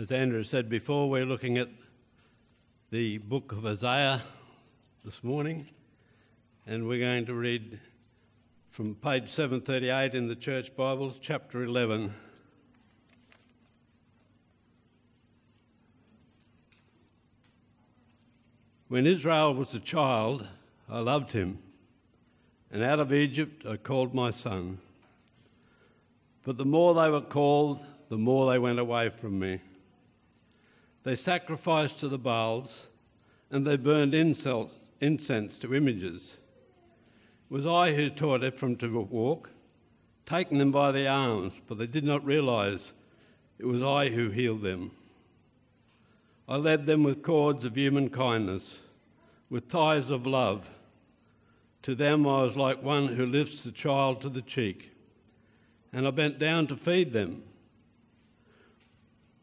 As Andrew said before, we're looking at the book of Hosea this morning, and we're going to read from page 738 in the Church Bibles, chapter 11. When Israel was a child, I loved him, and out of Egypt I called my son. But the more they were called, the more they went away from me. They sacrificed to the Baals, and they burned incense to images. It was I who taught Ephraim to walk, taking them by the arms, but they did not realize it was I who healed them. I led them with cords of human kindness, with ties of love. To them I was like one who lifts the child to the cheek, and I bent down to feed them.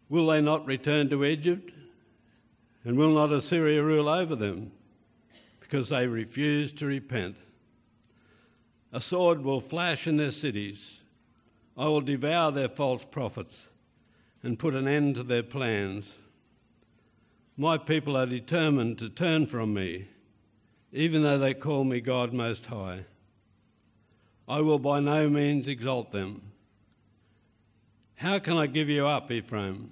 Will they not return to Egypt? And will not Assyria rule over them? Because they refuse to repent. A sword will flash in their cities. I will devour their false prophets and put an end to their plans. My people are determined to turn from me, even though they call me God Most High. I will by no means exalt them. How can I give you up, Ephraim?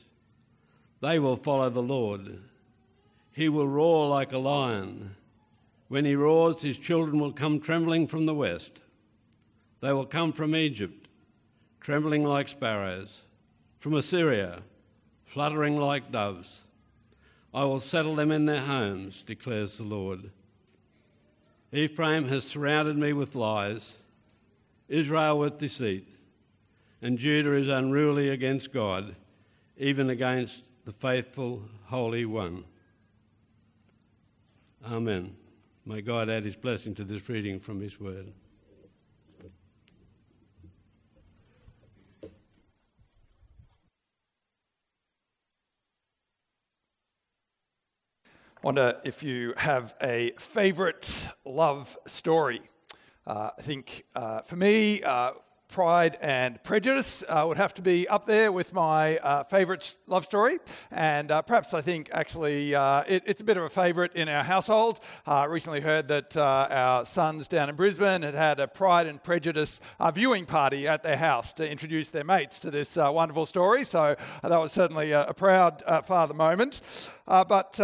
They will follow the Lord. He will roar like a lion. When he roars, his children will come trembling from the west. They will come from Egypt, trembling like sparrows, from Assyria fluttering like doves. I will settle them in their homes, declares the Lord. Ephraim has surrounded me with lies, Israel with deceit, and Judah is unruly against God, even against the faithful Holy One. Amen. May God add his blessing to this reading from his word. wonder if you have a favourite love story. Uh, I think uh, for me, uh, Pride and Prejudice uh, would have to be up there with my uh, favourite love story. And uh, perhaps I think actually uh, it, it's a bit of a favourite in our household. Uh, I recently heard that uh, our sons down in Brisbane had had a Pride and Prejudice viewing party at their house to introduce their mates to this wonderful story. So that was certainly a, a proud father moment. but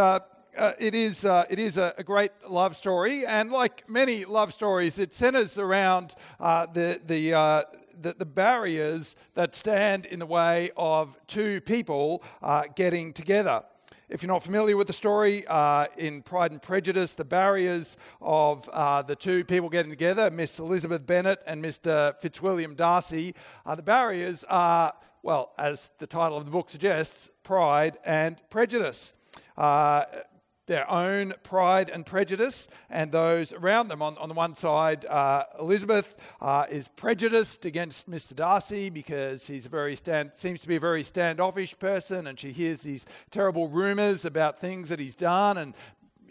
uh, it is, uh, it is a, a, great love story, and like many love stories, it centers around uh, the, the, uh, the, the, barriers that stand in the way of two people uh, getting together. If you're not familiar with the story, uh, in Pride and Prejudice, the barriers of the two people getting together, Miss Elizabeth Bennet and Mr. Fitzwilliam Darcy, the barriers are, well, as the title of the book suggests, pride and prejudice. Their own pride and prejudice, and those around them. On, on the one side, uh, Elizabeth uh, is prejudiced against Mr. Darcy because he's a very stand, seems to be a very standoffish person, and she hears these terrible rumours about things that he's done, and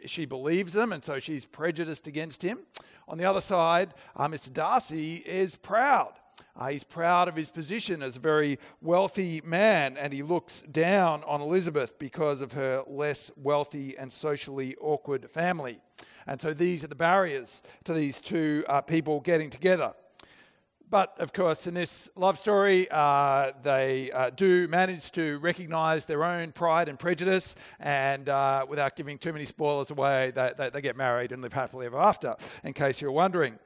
she believes them, and so she's prejudiced against him. On the other side, uh, Mr. Darcy is proud uh, he's proud of his position as a very wealthy man, and he looks down on Elizabeth because of her less wealthy and socially awkward family. And so these are the barriers to these two uh, people getting together. But of course, in this love story, uh, they uh, do manage to recognize their own pride and prejudice, and uh, without giving too many spoilers away, they, they, they, get married and live happily ever after, in case you're wondering.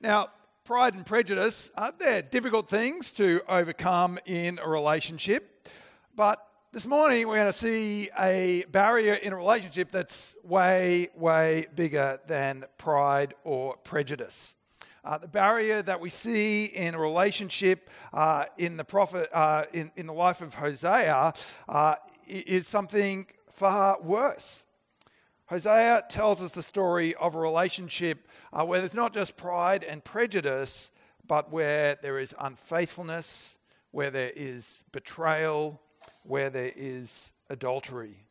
Now, pride and prejudice, uh, they're difficult things to overcome in a relationship. But this morning, we're going to see a barrier in a relationship that's way, way bigger than pride or prejudice. Uh, the barrier that we see in a relationship uh, in the prophet uh, in, in the life of Hosea uh, is something far worse. Hosea tells us the story of a relationship uh, where there's not just pride and prejudice, but where there is unfaithfulness, where there is betrayal, where there is adultery.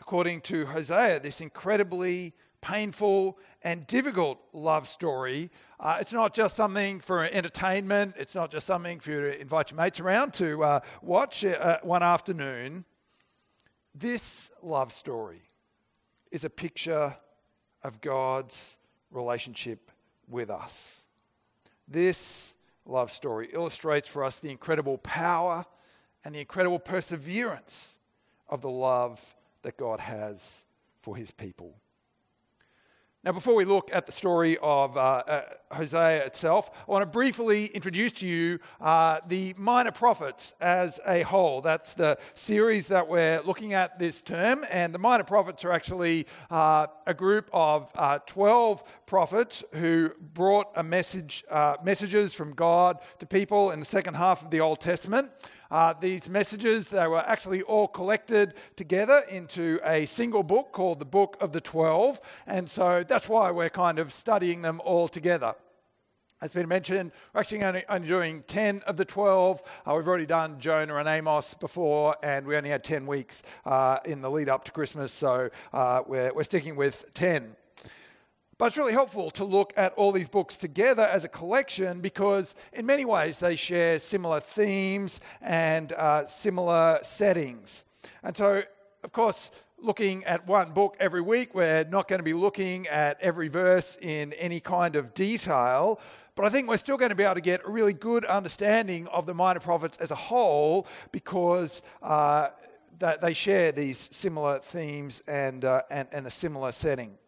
According to Hosea, this incredibly painful and difficult love story. Uh, it's not just something for entertainment, it's not just something for you to invite your mates around to uh, watch uh, one afternoon. This love story is a picture of God's relationship with us. This love story illustrates for us the incredible power and the incredible perseverance of the love that God has for his people. Now, before we look at the story of uh, uh, Hosea itself, I want to briefly introduce to you uh, the minor prophets as a whole. That's the series that we're looking at this term. And the minor prophets are actually uh, a group of uh, 12 prophets who brought a message, uh, messages from God to people in the second half of the Old Testament. Uh, these messages, they were actually all collected together into a single book called the Book of the Twelve. And so that's why we're kind of studying them all together. As been mentioned, we're actually only, only doing 10 of the 12. Uh, we've already done Jonah and Amos before, and we only had 10 weeks uh, in the lead up to Christmas, so uh, we're, we're sticking with 10. But it's really helpful to look at all these books together as a collection because, in many ways, they share similar themes and uh, similar settings. And so, of course, looking at one book every week, we're not going to be looking at every verse in any kind of detail. But I think we're still going to be able to get a really good understanding of the minor prophets as a whole because uh, they share these similar themes and, uh, and, and a similar setting.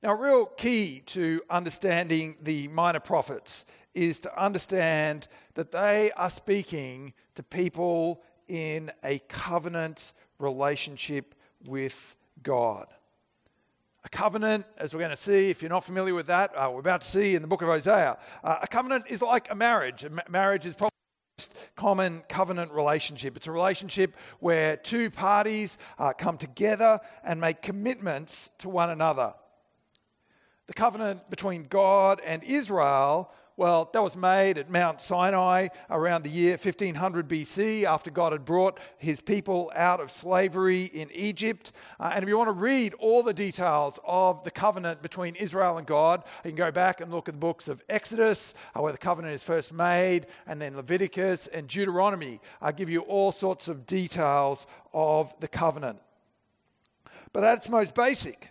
Now, a real key to understanding the minor prophets is to understand that they are speaking to people in a covenant relationship with God. A covenant, as we're going to see, if you're not familiar with that, uh, we're about to see in the book of Hosea, Uh, a covenant is like a marriage. Marriage is probably the most common covenant relationship. It's a relationship where two parties uh, come together and make commitments to one another. The covenant between God and Israel, well, that was made at Mount Sinai around the year 1500 BC after God had brought his people out of slavery in Egypt. Uh, and if you want to read all the details of the covenant between Israel and God, you can go back and look at the books of Exodus, uh, where the covenant is first made, and then Leviticus and Deuteronomy. I give you all sorts of details of the covenant. But at its most basic,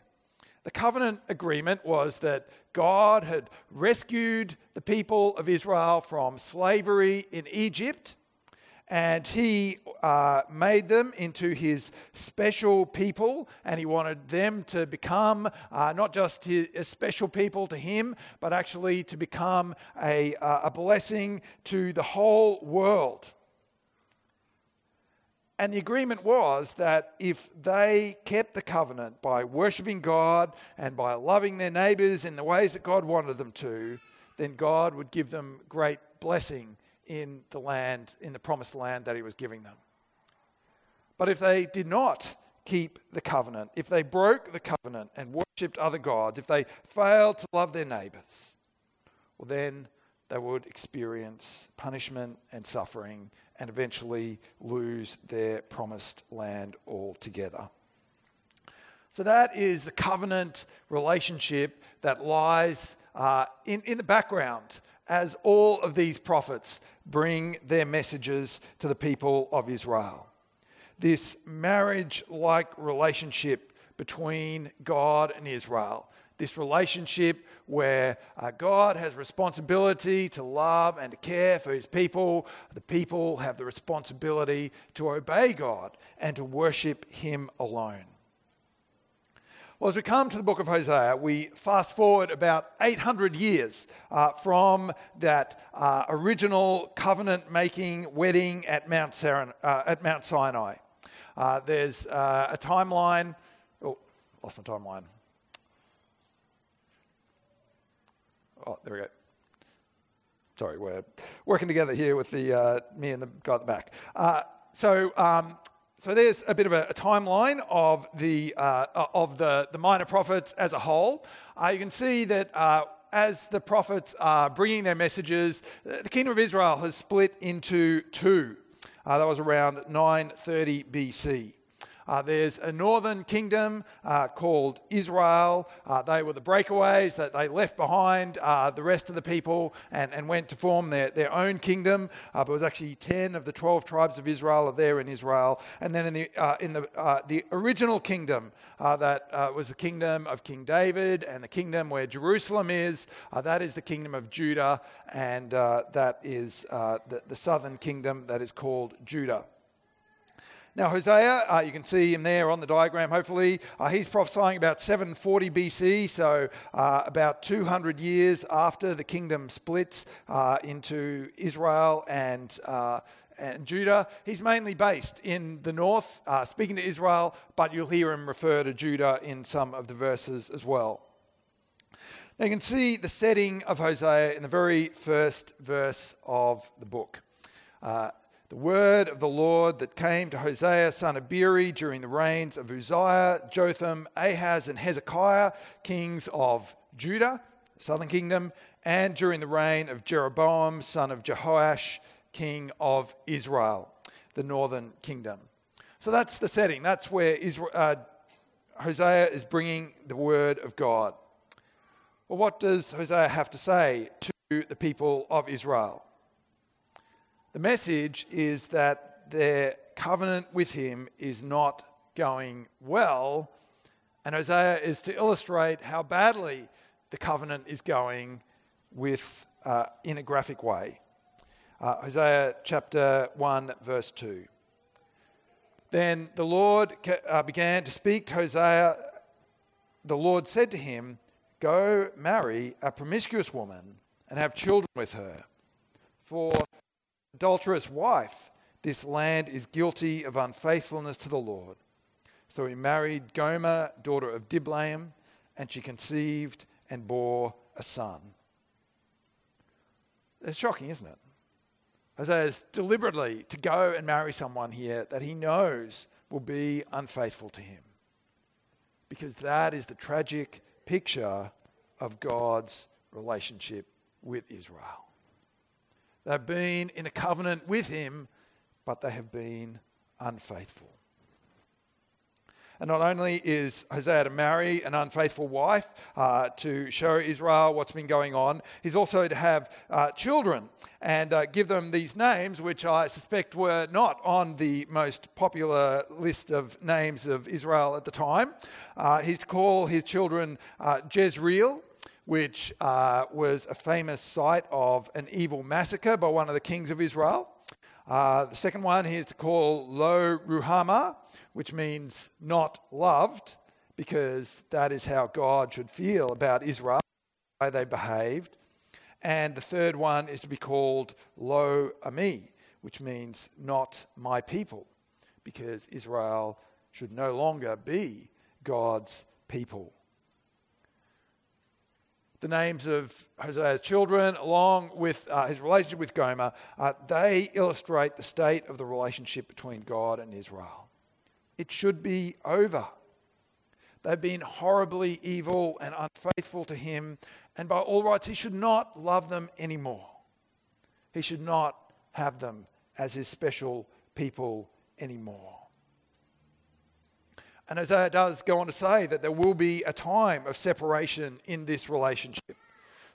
the covenant agreement was that God had rescued the people of Israel from slavery in Egypt, and he uh, made them into his special people, and he wanted them to become uh, not just his, a special people to him, but actually to become a, uh, a blessing to the whole world. And the agreement was that if they kept the covenant by worshipping God and by loving their neighbors in the ways that God wanted them to, then God would give them great blessing in the land, in the promised land that He was giving them. But if they did not keep the covenant, if they broke the covenant and worshipped other gods, if they failed to love their neighbors, well, then they would experience punishment and suffering and eventually lose their promised land altogether. So, that is the covenant relationship that lies uh, in, in the background as all of these prophets bring their messages to the people of Israel. This marriage like relationship between God and Israel this relationship where uh, God has responsibility to love and to care for his people. The people have the responsibility to obey God and to worship him alone. Well, as we come to the book of Hosea, we fast forward about 800 years uh, from that uh, original covenant making wedding at Mount, uh, at Mount Sinai. Uh, there's uh, a timeline. Oh, lost my timeline. Oh, there we go. Sorry, we're working together here with the uh, me and the guy at the back. Uh, so, um, so there's a bit of a, a timeline of the uh, of the the minor prophets as a whole. Uh, you can see that uh, as the prophets are bringing their messages, the kingdom of Israel has split into two. Uh, that was around 930 BC. Uh, there's a northern kingdom uh, called Israel. Uh, they were the breakaways that they left behind uh, the rest of the people and, and went to form their, their own kingdom. Uh, but it was actually 10 of the 12 tribes of Israel are there in Israel. And then in the, uh, in the, the original kingdom, that was the kingdom of King David and the kingdom where Jerusalem is, that is the kingdom of Judah, and that is the, the southern kingdom that is called Judah. Now, Hosea, uh, you can see him there on the diagram, hopefully. Uh, he's prophesying about 740 BC, so uh, about 200 years after the kingdom splits uh, into Israel and, uh, and Judah. He's mainly based in the north, uh, speaking to Israel, but you'll hear him refer to Judah in some of the verses as well. Now, you can see the setting of Hosea in the very first verse of the book. The word of the Lord that came to Hosea, son of Beeri, during the reigns of Uzziah, Jotham, Ahaz, and Hezekiah, kings of Judah, southern kingdom, and during the reign of Jeroboam, son of Jehoash, king of Israel, the northern kingdom. So that's the setting. That's where Israel, uh, Hosea is bringing the word of God. Well, what does Hosea have to say to the people of Israel? The message is that their covenant with him is not going well, and Hosea is to illustrate how badly the covenant is going with, uh, in a graphic way. Uh, Hosea chapter 1, verse 2. Then the Lord uh, began to speak to Hosea. The Lord said to him, Go marry a promiscuous woman and have children with her. For adulterous wife, this land is guilty of unfaithfulness to the Lord. So he married Gomer, daughter of Diblaim, and she conceived and bore a son. It's shocking, isn't it? Hosea is deliberately to go and marry someone here that he knows will be unfaithful to him. Because that is the tragic picture of God's relationship with Israel. They've been in a covenant with him, but they have been unfaithful. And not only is Hosea to marry an unfaithful wife uh, to show Israel what's been going on, he's also to have uh, children and uh, give them these names, which I suspect were not on the most popular list of names of Israel at the time. Uh, he's to call his children uh, Jezreel, which uh, was a famous site of an evil massacre by one of the kings of Israel. Uh, the second one is to call Lo Ruhamah, which means not loved, because that is how God should feel about Israel, way they behaved. And the third one is to be called Lo Ami, which means not my people, because Israel should no longer be God's people the names of Hosea's children, along with uh, his relationship with Gomer, uh, they illustrate the state of the relationship between God and Israel. It should be over. They've been horribly evil and unfaithful to him, and by all rights, he should not love them anymore. He should not have them as his special people anymore. And Hosea does go on to say that there will be a time of separation in this relationship.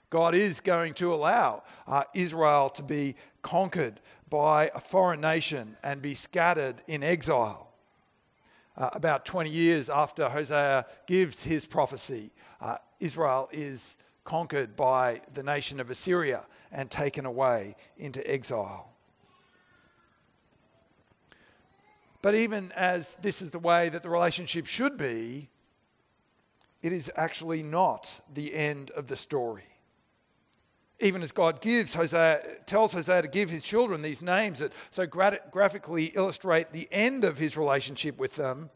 God is going to allow uh, Israel to be conquered by a foreign nation and be scattered in exile. Uh, about 20 years after Hosea gives his prophecy, uh, Israel is conquered by the nation of Assyria and taken away into exile. But even as this is the way that the relationship should be, it is actually not the end of the story. Even as God gives Hosea, tells Hosea to give his children these names that so graphically illustrate the end of his relationship with them,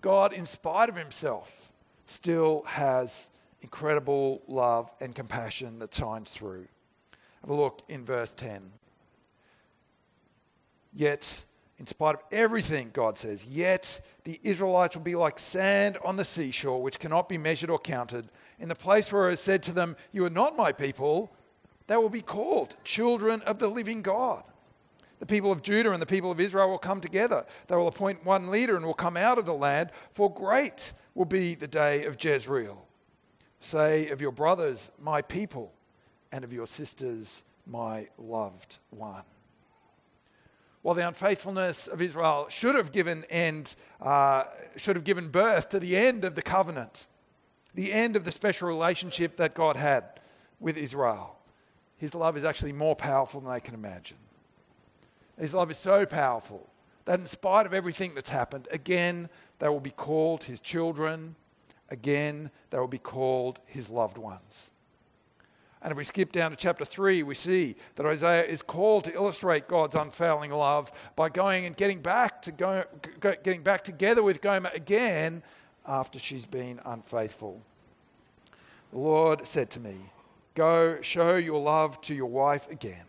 God, in spite of himself, still has incredible love and compassion that shines through. Have a look in verse 10. Yet, in spite of everything, God says, yet the Israelites will be like sand on the seashore, which cannot be measured or counted. In the place where I said to them, You are not my people, they will be called children of the living God. The people of Judah and the people of Israel will come together. They will appoint one leader and will come out of the land, for great will be the day of Jezreel. Say of your brothers, my people, and of your sisters, my loved one. While the unfaithfulness of Israel should have given end, uh, should have given birth to the end of the covenant, the end of the special relationship that God had with Israel. His love is actually more powerful than they can imagine. His love is so powerful that, in spite of everything that's happened, again, they will be called his children. Again, they will be called his loved ones. And if we skip down to chapter 3, we see that Hosea is called to illustrate God's unfailing love by going and getting back, to go, getting back together with Gomer again after she's been unfaithful. The Lord said to me, Go show your love to your wife again.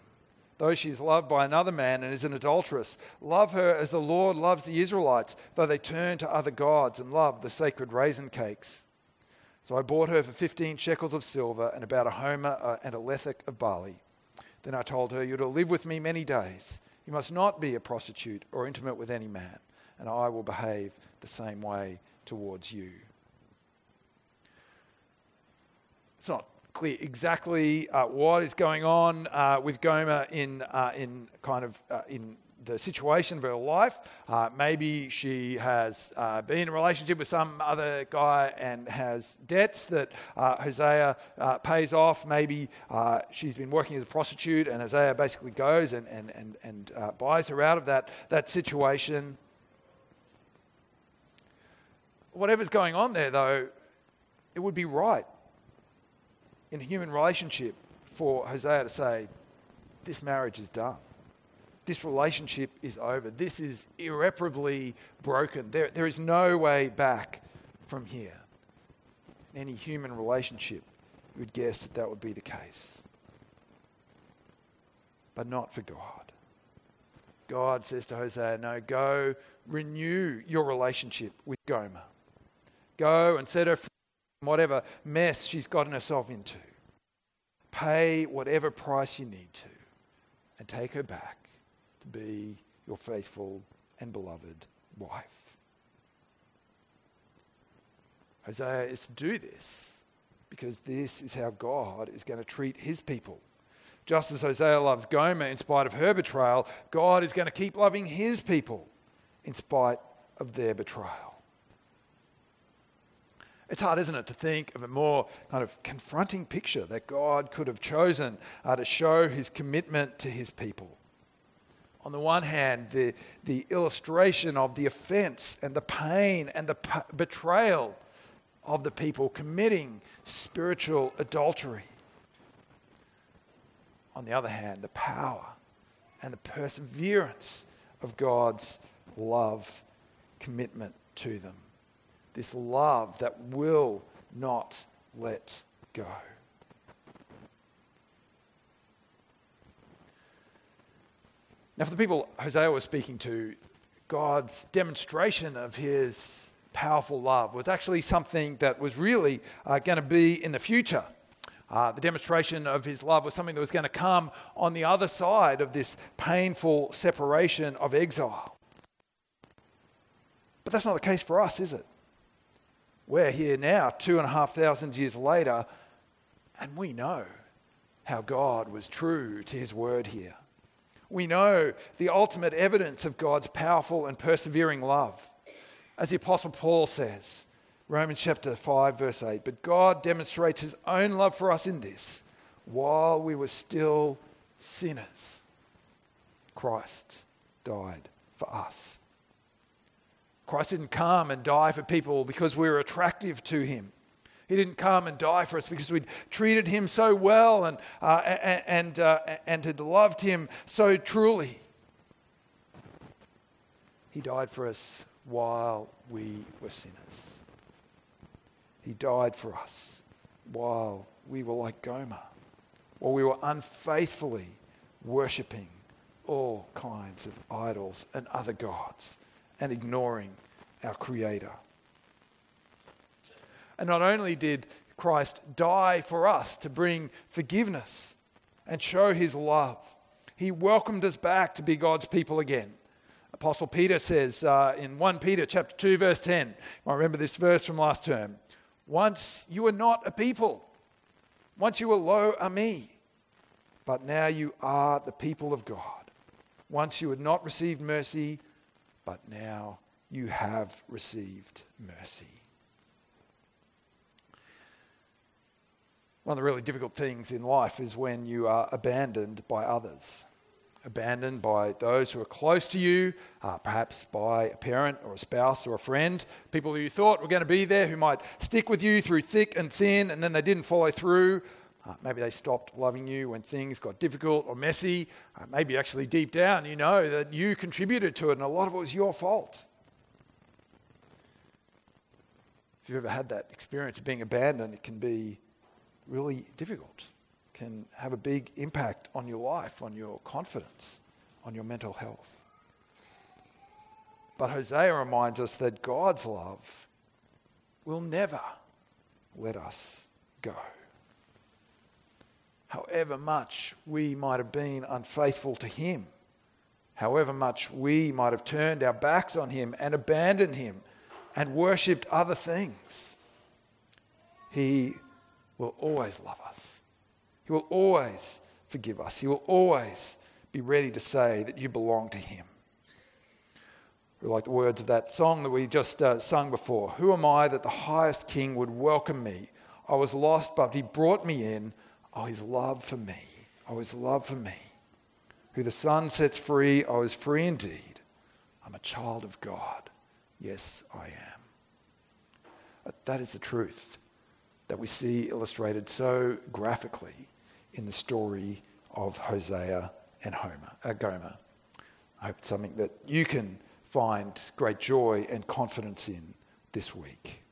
Though she is loved by another man and is an adulteress, love her as the Lord loves the Israelites, though they turn to other gods and love the sacred raisin cakes. So I bought her for 15 shekels of silver and about a homer uh, and a lethek of barley. Then I told her, You're to live with me many days. You must not be a prostitute or intimate with any man, and I will behave the same way towards you. It's not clear exactly uh, what is going on uh, with Gomer in, uh, in kind of uh, in the situation of her life. Uh, maybe she has uh, been in a relationship with some other guy and has debts that uh, Hosea uh, pays off. Maybe uh, she's been working as a prostitute and Hosea basically goes and, and, and, and buys her out of that, that situation. Whatever's going on there, though, it would be right in a human relationship for Hosea to say, This marriage is done this relationship is over. This is irreparably broken. There, there is no way back from here. In any human relationship, you would guess that that would be the case. But not for God. God says to Hosea, No, go renew your relationship with Gomer. Go and set her free from whatever mess she's gotten herself into. Pay whatever price you need to and take her back to be your faithful and beloved wife. Hosea is to do this because this is how God is going to treat his people. Just as Hosea loves Gomer in spite of her betrayal, God is going to keep loving his people in spite of their betrayal. It's hard, isn't it, to think of a more kind of confronting picture that God could have chosen uh, to show his commitment to his people on the one hand, the, the illustration of the offense and the pain and the p- betrayal of the people committing spiritual adultery. On the other hand, the power and the perseverance of God's love commitment to them. This love that will not let go. Now, for the people Hosea was speaking to, God's demonstration of his powerful love was actually something that was really uh, going to be in the future. Uh, the demonstration of his love was something that was going to come on the other side of this painful separation of exile. But that's not the case for us, is it? We're here now, two and a half thousand years later, and we know how God was true to his word here we know the ultimate evidence of God's powerful and persevering love. As the Apostle Paul says, Romans chapter 5, verse 8, but God demonstrates his own love for us in this while we were still sinners, Christ died for us. Christ didn't come and die for people because we were attractive to him. He didn't come and die for us because we'd treated him so well and, uh, and, uh, and had loved him so truly. He died for us while we were sinners. He died for us while we were like Gomer, while we were unfaithfully worshipping all kinds of idols and other gods and ignoring our Creator. And not only did Christ die for us to bring forgiveness and show his love, he welcomed us back to be God's people again. Apostle Peter says uh, in 1 Peter chapter 2 verse 10, I remember this verse from last term. Once you were not a people. Once you were lo ami. But now you are the people of God. Once you had not received mercy, but now you have received mercy. One of the really difficult things in life is when you are abandoned by others abandoned by those who are close to you, uh, perhaps by a parent or a spouse or a friend, people who you thought were going to be there, who might stick with you through thick and thin, and then they didn't follow through. Uh, maybe they stopped loving you when things got difficult or messy. Uh, maybe actually deep down you know that you contributed to it and a lot of it was your fault. If you've ever had that experience of being abandoned, it can be really difficult can have a big impact on your life, on your confidence, on your mental health. But Hosea reminds us that God's love will never let us go. However much we might have been unfaithful to Him, however much we might have turned our backs on Him and abandoned Him and worshipped other things, He will always love us. He will always forgive us. He will always be ready to say that you belong to Him. We like the words of that song that we just uh, sung before. Who am I that the highest King would welcome me? I was lost, but He brought me in. Oh, His love for me. Oh, His love for me. Who the Son sets free, I was free indeed. I'm a child of God. Yes, I am. That is the truth that we see illustrated so graphically in the story of Hosea and Homer, uh, Gomer. I hope it's something that you can find great joy and confidence in this week.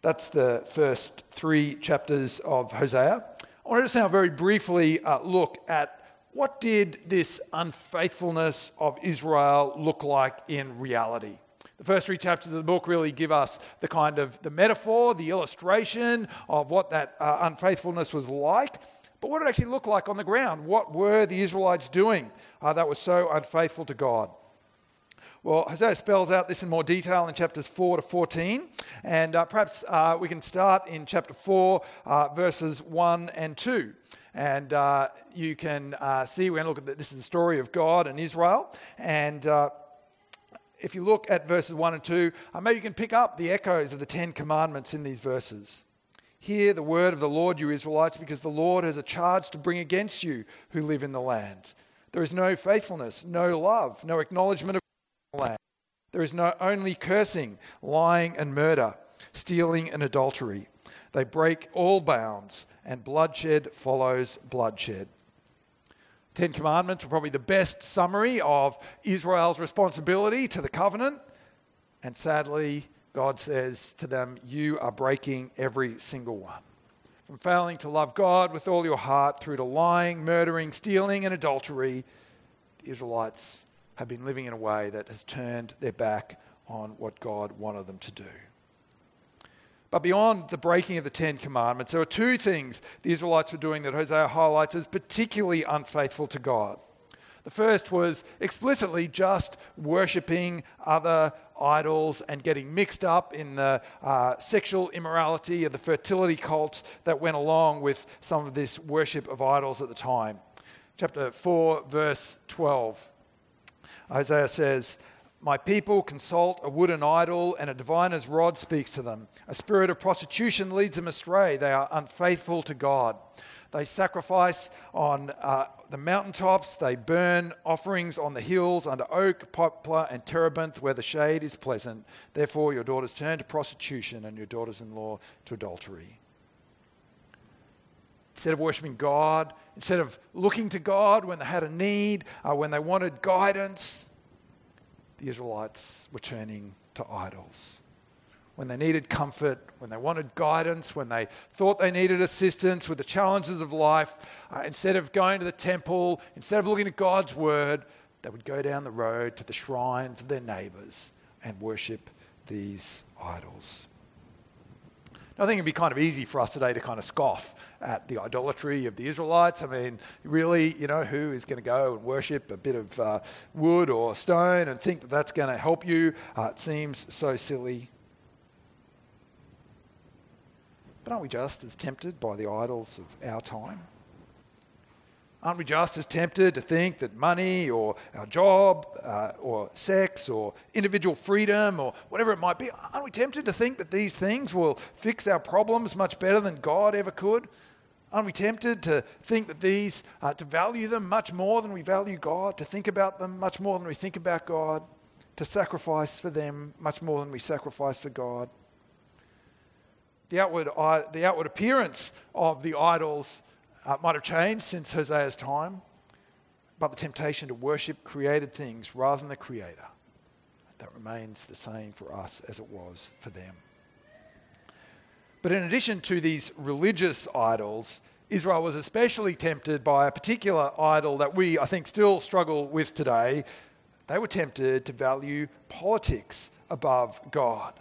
That's the first three chapters of Hosea. I want to just now very briefly uh, look at what did this unfaithfulness of Israel look like in reality. The first three chapters of the book really give us the kind of the metaphor, the illustration of what that uh, unfaithfulness was like. But what it actually look like on the ground? What were the Israelites doing uh, that was so unfaithful to God? Well, Hosea spells out this in more detail in chapters 4 to 14. And uh, perhaps uh, we can start in chapter 4, uh, verses 1 and 2. And uh, you can uh, see, we're going to look at the, this is the story of God and Israel. And uh, if you look at verses 1 and 2, uh, maybe you can pick up the echoes of the Ten Commandments in these verses. Hear the word of the Lord, you Israelites, because the Lord has a charge to bring against you who live in the land. There is no faithfulness, no love, no acknowledgement of the land. There is no only cursing, lying, and murder, stealing, and adultery. They break all bounds, and bloodshed follows bloodshed. Ten Commandments are probably the best summary of Israel's responsibility to the covenant. And sadly, God says to them, You are breaking every single one. From failing to love God with all your heart through to lying, murdering, stealing, and adultery, the Israelites have been living in a way that has turned their back on what God wanted them to do. But beyond the breaking of the Ten Commandments, there are two things the Israelites were doing that Hosea highlights as particularly unfaithful to God. The first was explicitly just worshipping other idols and getting mixed up in the uh, sexual immorality of the fertility cults that went along with some of this worship of idols at the time. Chapter 4, verse 12. Hosea says, my people consult a wooden idol, and a diviner's rod speaks to them. A spirit of prostitution leads them astray. They are unfaithful to God. They sacrifice on uh, the mountaintops. They burn offerings on the hills under oak, poplar, and terebinth where the shade is pleasant. Therefore, your daughters turn to prostitution and your daughters in law to adultery. Instead of worshiping God, instead of looking to God when they had a need, uh, when they wanted guidance, the Israelites were turning to idols. when they needed comfort, when they wanted guidance, when they thought they needed assistance with the challenges of life, uh, instead of going to the temple, instead of looking at God's word, they would go down the road to the shrines of their neighbors and worship these idols. I think it'd be kind of easy for us today to kind of scoff at the idolatry of the Israelites. I mean, really, you know, who is going to go and worship a bit of uh, wood or stone and think that that's going to help you? Uh, it seems so silly. But aren't we just as tempted by the idols of our time? Aren't we just as tempted to think that money or our job uh, or sex or individual freedom or whatever it might be, aren't we tempted to think that these things will fix our problems much better than God ever could? Aren't we tempted to think that these, uh, to value them much more than we value God, to think about them much more than we think about God, to sacrifice for them much more than we sacrifice for God? The outward, the outward appearance of the idols uh, might have changed since Hosea's time, but the temptation to worship created things rather than the Creator, that remains the same for us as it was for them. But in addition to these religious idols, Israel was especially tempted by a particular idol that we, I think, still struggle with today. They were tempted to value politics above God.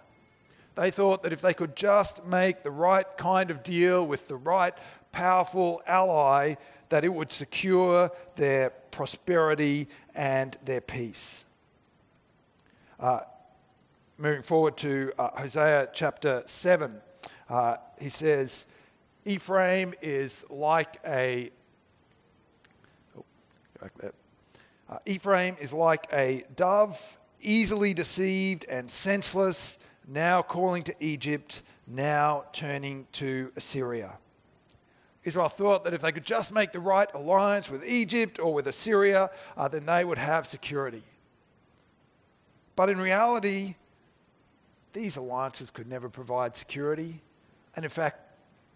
They thought that if they could just make the right kind of deal with the right powerful ally that it would secure their prosperity and their peace. Uh, moving forward to uh, Hosea chapter 7, uh, he says, Ephraim is like a. Oh. Uh, Ephraim is like a dove, easily deceived and senseless, now calling to Egypt, now turning to Assyria. Israel thought that if they could just make the right alliance with Egypt or with Assyria, uh, then they would have security. But in reality, these alliances could never provide security. And in fact,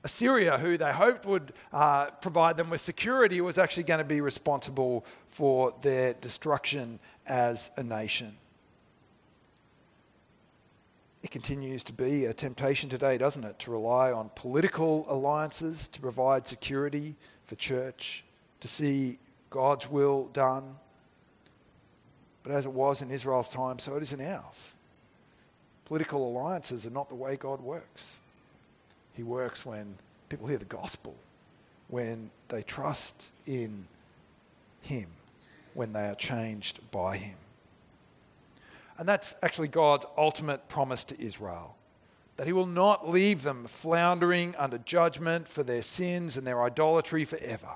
Assyria, who they hoped would uh, provide them with security, was actually going to be responsible for their destruction as a nation. It continues to be a temptation today, doesn't it, to rely on political alliances to provide security for church, to see God's will done. But as it was in Israel's time, so it is in ours. Political alliances are not the way God works. He works when people hear the gospel, when they trust in Him, when they are changed by Him. And that's actually God's ultimate promise to Israel that he will not leave them floundering under judgment for their sins and their idolatry forever.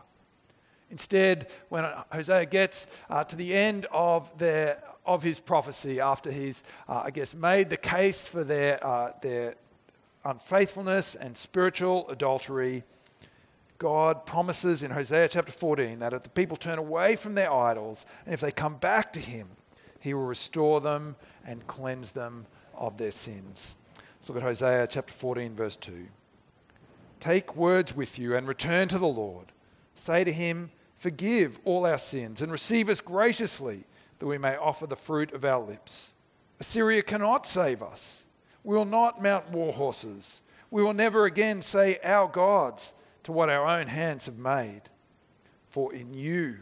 Instead, when Hosea gets uh, to the end of, their, of his prophecy, after he's, uh, I guess, made the case for their, uh, their unfaithfulness and spiritual adultery, God promises in Hosea chapter 14 that if the people turn away from their idols and if they come back to him, he will restore them and cleanse them of their sins. Let's look at Hosea chapter 14, verse 2. Take words with you and return to the Lord. Say to him, Forgive all our sins and receive us graciously, that we may offer the fruit of our lips. Assyria cannot save us. We will not mount war horses. We will never again say, Our gods, to what our own hands have made. For in you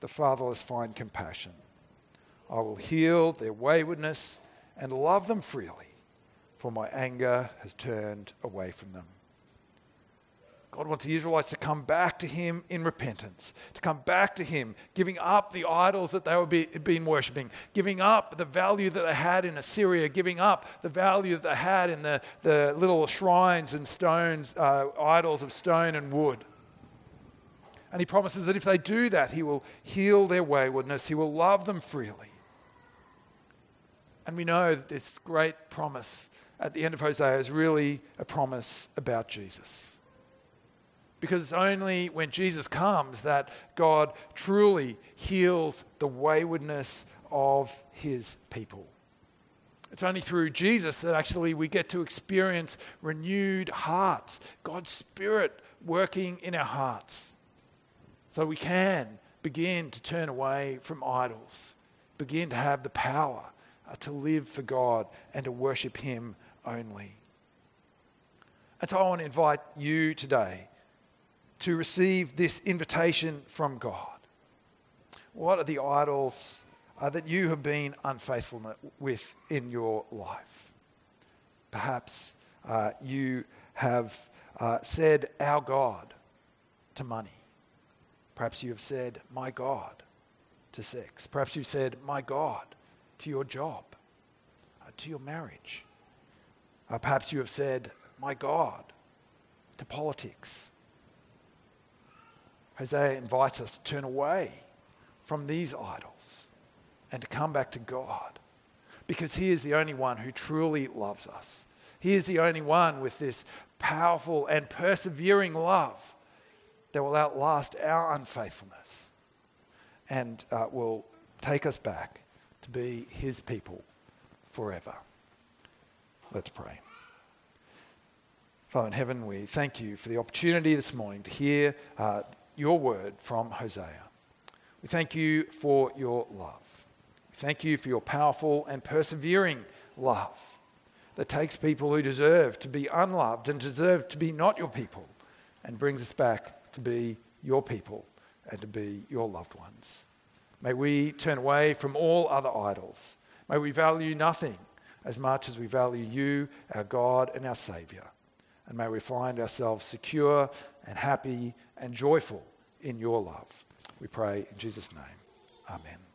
the fatherless find compassion I will heal their waywardness and love them freely, for my anger has turned away from them. God wants the Israelites to come back to Him in repentance, to come back to Him, giving up the idols that they were be, been worshipping, giving up the value that they had in Assyria, giving up the value that they had in the, the little shrines and stones, uh, idols of stone and wood. And He promises that if they do that, He will heal their waywardness, He will love them freely. And we know that this great promise at the end of Hosea is really a promise about Jesus. Because it's only when Jesus comes that God truly heals the waywardness of his people. It's only through Jesus that actually we get to experience renewed hearts, God's Spirit working in our hearts. So we can begin to turn away from idols, begin to have the power uh, to live for God and to worship Him only. And so I want to invite you today to receive this invitation from God. What are the idols uh, that you have been unfaithful with in your life? Perhaps uh, you have uh, said, Our God, to money. Perhaps you have said, My God, to sex. Perhaps you've said, My God, to your job, uh, to your marriage. Uh, perhaps you have said, My God, to politics. Hosea invites us to turn away from these idols and to come back to God because He is the only one who truly loves us. He is the only one with this powerful and persevering love that will outlast our unfaithfulness and uh, will take us back to be His people forever. Let's pray. Father in heaven, we thank you for the opportunity this morning to hear uh, your word from Hosea. We thank you for your love. We thank you for your powerful and persevering love that takes people who deserve to be unloved and deserve to be not your people and brings us back to be your people and to be your loved ones. May we turn away from all other idols. May we value nothing as much as we value you, our God and our Saviour. And may we find ourselves secure and happy and joyful in your love. We pray in Jesus' name. Amen.